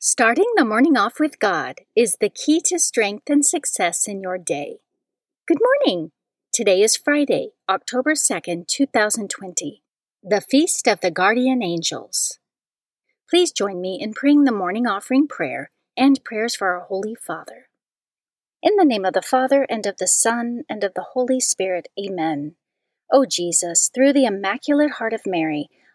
Starting the morning off with God is the key to strength and success in your day. Good morning! Today is Friday, October 2nd, 2020, the Feast of the Guardian Angels. Please join me in praying the morning offering prayer and prayers for our Holy Father. In the name of the Father, and of the Son, and of the Holy Spirit, Amen. O Jesus, through the Immaculate Heart of Mary,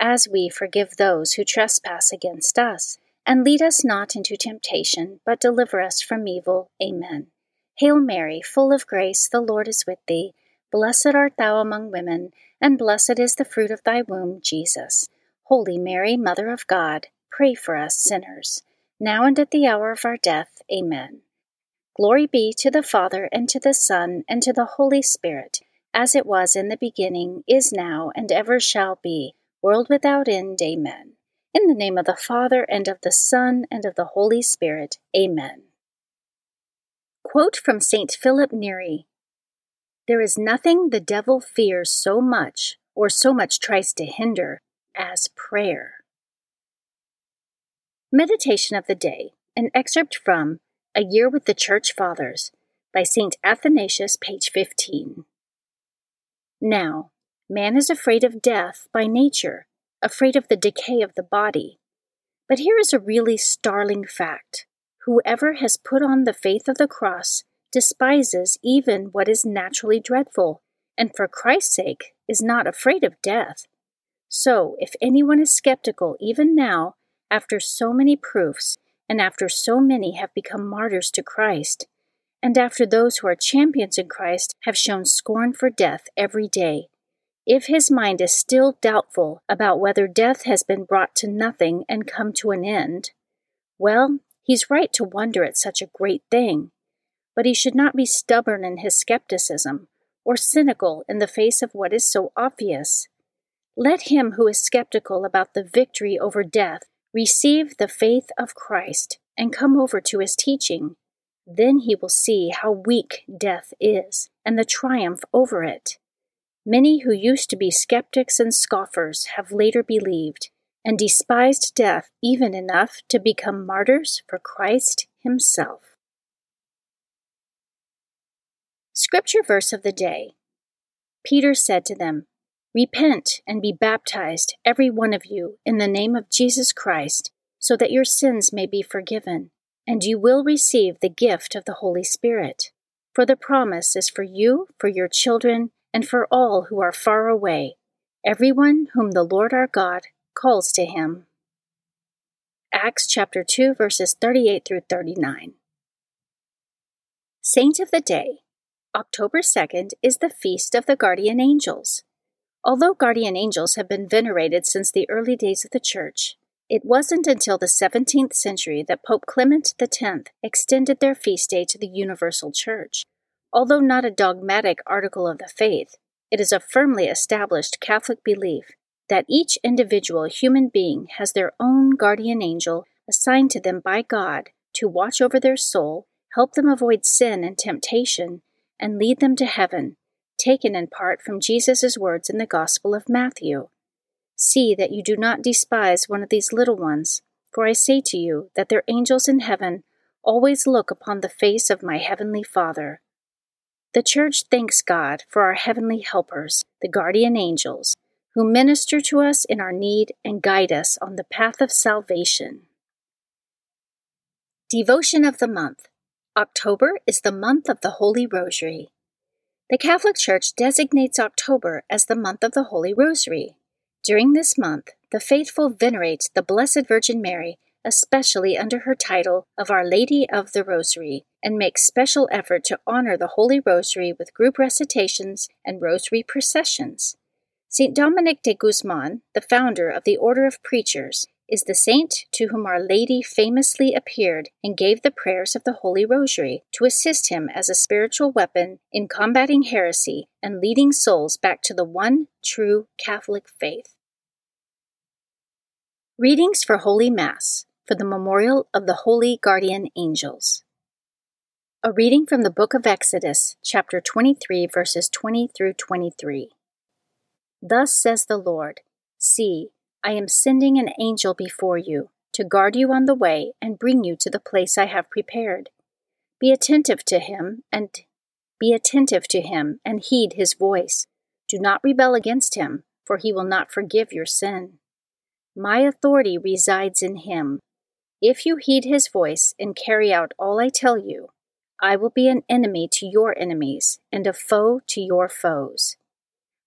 as we forgive those who trespass against us. And lead us not into temptation, but deliver us from evil. Amen. Hail Mary, full of grace, the Lord is with thee. Blessed art thou among women, and blessed is the fruit of thy womb, Jesus. Holy Mary, Mother of God, pray for us sinners, now and at the hour of our death. Amen. Glory be to the Father, and to the Son, and to the Holy Spirit, as it was in the beginning, is now, and ever shall be world without end. Amen. In the name of the Father, and of the Son, and of the Holy Spirit. Amen. Quote from St. Philip Neri There is nothing the devil fears so much, or so much tries to hinder, as prayer. Meditation of the Day, an excerpt from A Year with the Church Fathers by St. Athanasius, page 15. Now, Man is afraid of death by nature, afraid of the decay of the body. But here is a really startling fact whoever has put on the faith of the cross despises even what is naturally dreadful, and for Christ's sake is not afraid of death. So, if anyone is skeptical even now, after so many proofs, and after so many have become martyrs to Christ, and after those who are champions in Christ have shown scorn for death every day, if his mind is still doubtful about whether death has been brought to nothing and come to an end, well, he's right to wonder at such a great thing. But he should not be stubborn in his skepticism or cynical in the face of what is so obvious. Let him who is skeptical about the victory over death receive the faith of Christ and come over to his teaching. Then he will see how weak death is and the triumph over it. Many who used to be skeptics and scoffers have later believed and despised death even enough to become martyrs for Christ Himself. Scripture verse of the day Peter said to them, Repent and be baptized, every one of you, in the name of Jesus Christ, so that your sins may be forgiven, and you will receive the gift of the Holy Spirit. For the promise is for you, for your children, and for all who are far away, everyone whom the Lord our God calls to him. Acts chapter 2 verses 38 through 39. Saint of the Day. October 2nd is the feast of the guardian angels. Although guardian angels have been venerated since the early days of the Church, it wasn't until the 17th century that Pope Clement X extended their feast day to the universal Church. Although not a dogmatic article of the faith, it is a firmly established Catholic belief that each individual human being has their own guardian angel assigned to them by God to watch over their soul, help them avoid sin and temptation, and lead them to heaven, taken in part from Jesus' words in the Gospel of Matthew. See that you do not despise one of these little ones, for I say to you that their angels in heaven always look upon the face of my heavenly Father. The Church thanks God for our heavenly helpers, the guardian angels, who minister to us in our need and guide us on the path of salvation. Devotion of the Month October is the month of the Holy Rosary. The Catholic Church designates October as the month of the Holy Rosary. During this month, the faithful venerate the Blessed Virgin Mary, especially under her title of Our Lady of the Rosary, and make special effort to honor the Holy Rosary with group recitations and rosary processions. St. Dominic de Guzman, the founder of the Order of Preachers, is the saint to whom Our Lady famously appeared and gave the prayers of the Holy Rosary to assist him as a spiritual weapon in combating heresy and leading souls back to the one true Catholic faith. Readings for Holy Mass for the Memorial of the Holy Guardian Angels. A reading from the book of Exodus, chapter 23, verses 20 through 23. Thus says the Lord See, I am sending an angel before you to guard you on the way and bring you to the place I have prepared. Be attentive to him and be attentive to him and heed his voice. Do not rebel against him, for he will not forgive your sin. My authority resides in him. If you heed his voice and carry out all I tell you, I will be an enemy to your enemies and a foe to your foes.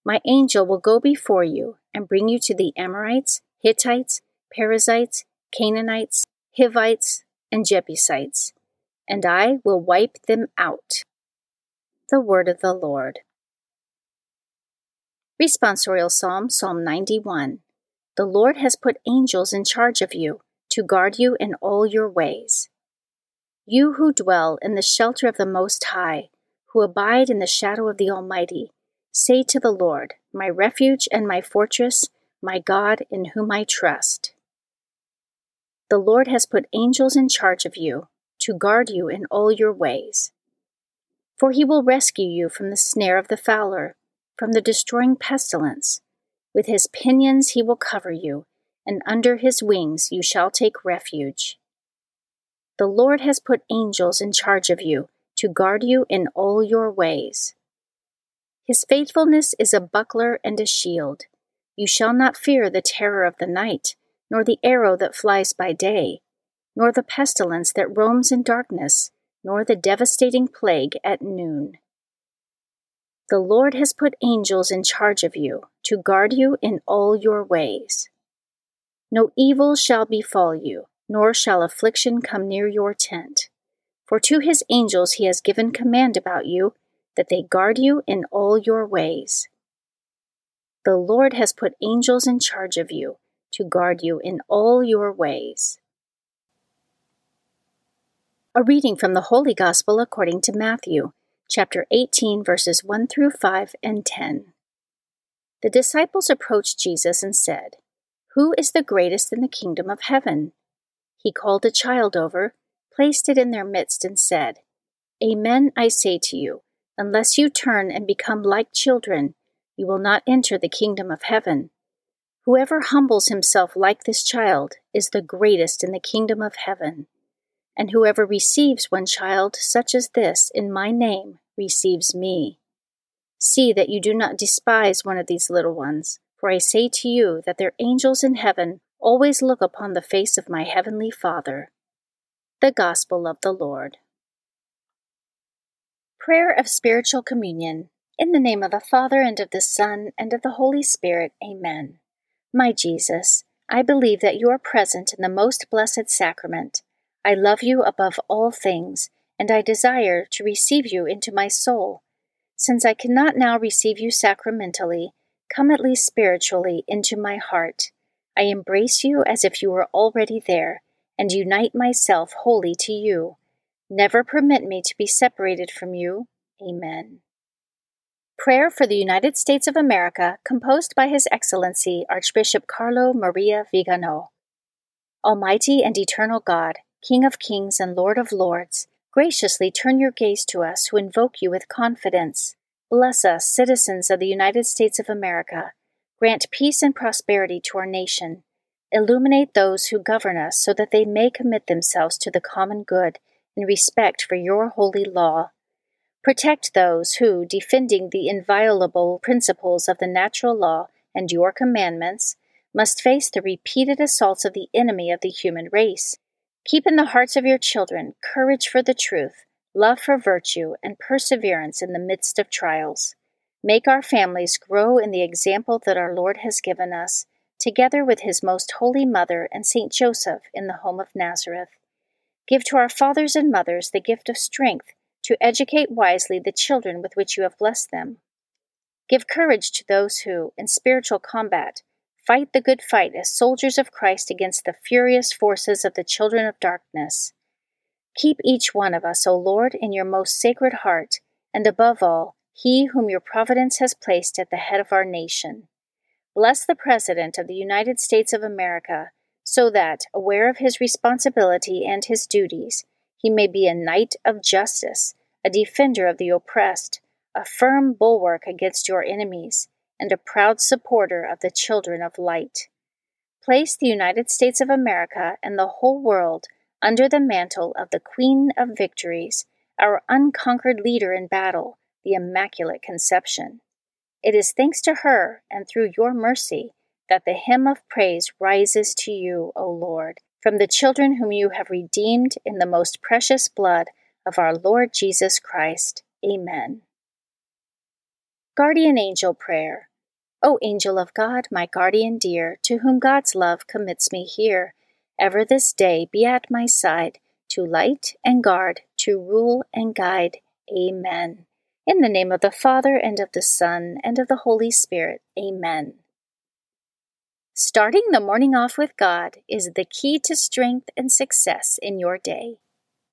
My angel will go before you and bring you to the Amorites, Hittites, Perizzites, Canaanites, Hivites, and Jebusites, and I will wipe them out. The Word of the Lord. Responsorial Psalm, Psalm 91. The Lord has put angels in charge of you to guard you in all your ways. You who dwell in the shelter of the Most High, who abide in the shadow of the Almighty, Say to the Lord, My refuge and my fortress, my God in whom I trust. The Lord has put angels in charge of you to guard you in all your ways. For he will rescue you from the snare of the fowler, from the destroying pestilence. With his pinions he will cover you, and under his wings you shall take refuge. The Lord has put angels in charge of you to guard you in all your ways. His faithfulness is a buckler and a shield. You shall not fear the terror of the night, nor the arrow that flies by day, nor the pestilence that roams in darkness, nor the devastating plague at noon. The Lord has put angels in charge of you to guard you in all your ways. No evil shall befall you, nor shall affliction come near your tent. For to his angels he has given command about you that they guard you in all your ways. The Lord has put angels in charge of you to guard you in all your ways. A reading from the Holy Gospel according to Matthew, chapter 18, verses 1 through 5 and 10. The disciples approached Jesus and said, Who is the greatest in the kingdom of heaven? He called a child over, placed it in their midst, and said, Amen, I say to you Unless you turn and become like children, you will not enter the kingdom of heaven. Whoever humbles himself like this child is the greatest in the kingdom of heaven. And whoever receives one child such as this in my name receives me. See that you do not despise one of these little ones, for I say to you that their angels in heaven always look upon the face of my heavenly Father. The Gospel of the Lord. Prayer of Spiritual Communion. In the name of the Father, and of the Son, and of the Holy Spirit. Amen. My Jesus, I believe that you are present in the most blessed sacrament. I love you above all things, and I desire to receive you into my soul. Since I cannot now receive you sacramentally, come at least spiritually into my heart. I embrace you as if you were already there, and unite myself wholly to you. Never permit me to be separated from you. Amen. Prayer for the United States of America, composed by His Excellency Archbishop Carlo Maria Vigano. Almighty and eternal God, King of kings and Lord of lords, graciously turn your gaze to us who invoke you with confidence. Bless us, citizens of the United States of America. Grant peace and prosperity to our nation. Illuminate those who govern us so that they may commit themselves to the common good in respect for your holy law. Protect those who, defending the inviolable principles of the natural law and your commandments, must face the repeated assaults of the enemy of the human race. Keep in the hearts of your children courage for the truth, love for virtue, and perseverance in the midst of trials. Make our families grow in the example that our Lord has given us, together with his most holy mother and Saint Joseph in the home of Nazareth. Give to our fathers and mothers the gift of strength to educate wisely the children with which you have blessed them. Give courage to those who, in spiritual combat, Fight the good fight as soldiers of Christ against the furious forces of the children of darkness. Keep each one of us, O Lord, in your most sacred heart, and above all, he whom your providence has placed at the head of our nation. Bless the President of the United States of America, so that, aware of his responsibility and his duties, he may be a knight of justice, a defender of the oppressed, a firm bulwark against your enemies and a proud supporter of the children of light. Place the United States of America and the whole world under the mantle of the Queen of Victories, our unconquered leader in battle, the Immaculate Conception. It is thanks to her and through your mercy that the hymn of praise rises to you, O Lord, from the children whom you have redeemed in the most precious blood of our Lord Jesus Christ. Amen. Guardian Angel Prayer. O angel of God, my guardian dear, to whom God's love commits me here, ever this day be at my side, to light and guard, to rule and guide. Amen. In the name of the Father, and of the Son, and of the Holy Spirit. Amen. Starting the morning off with God is the key to strength and success in your day.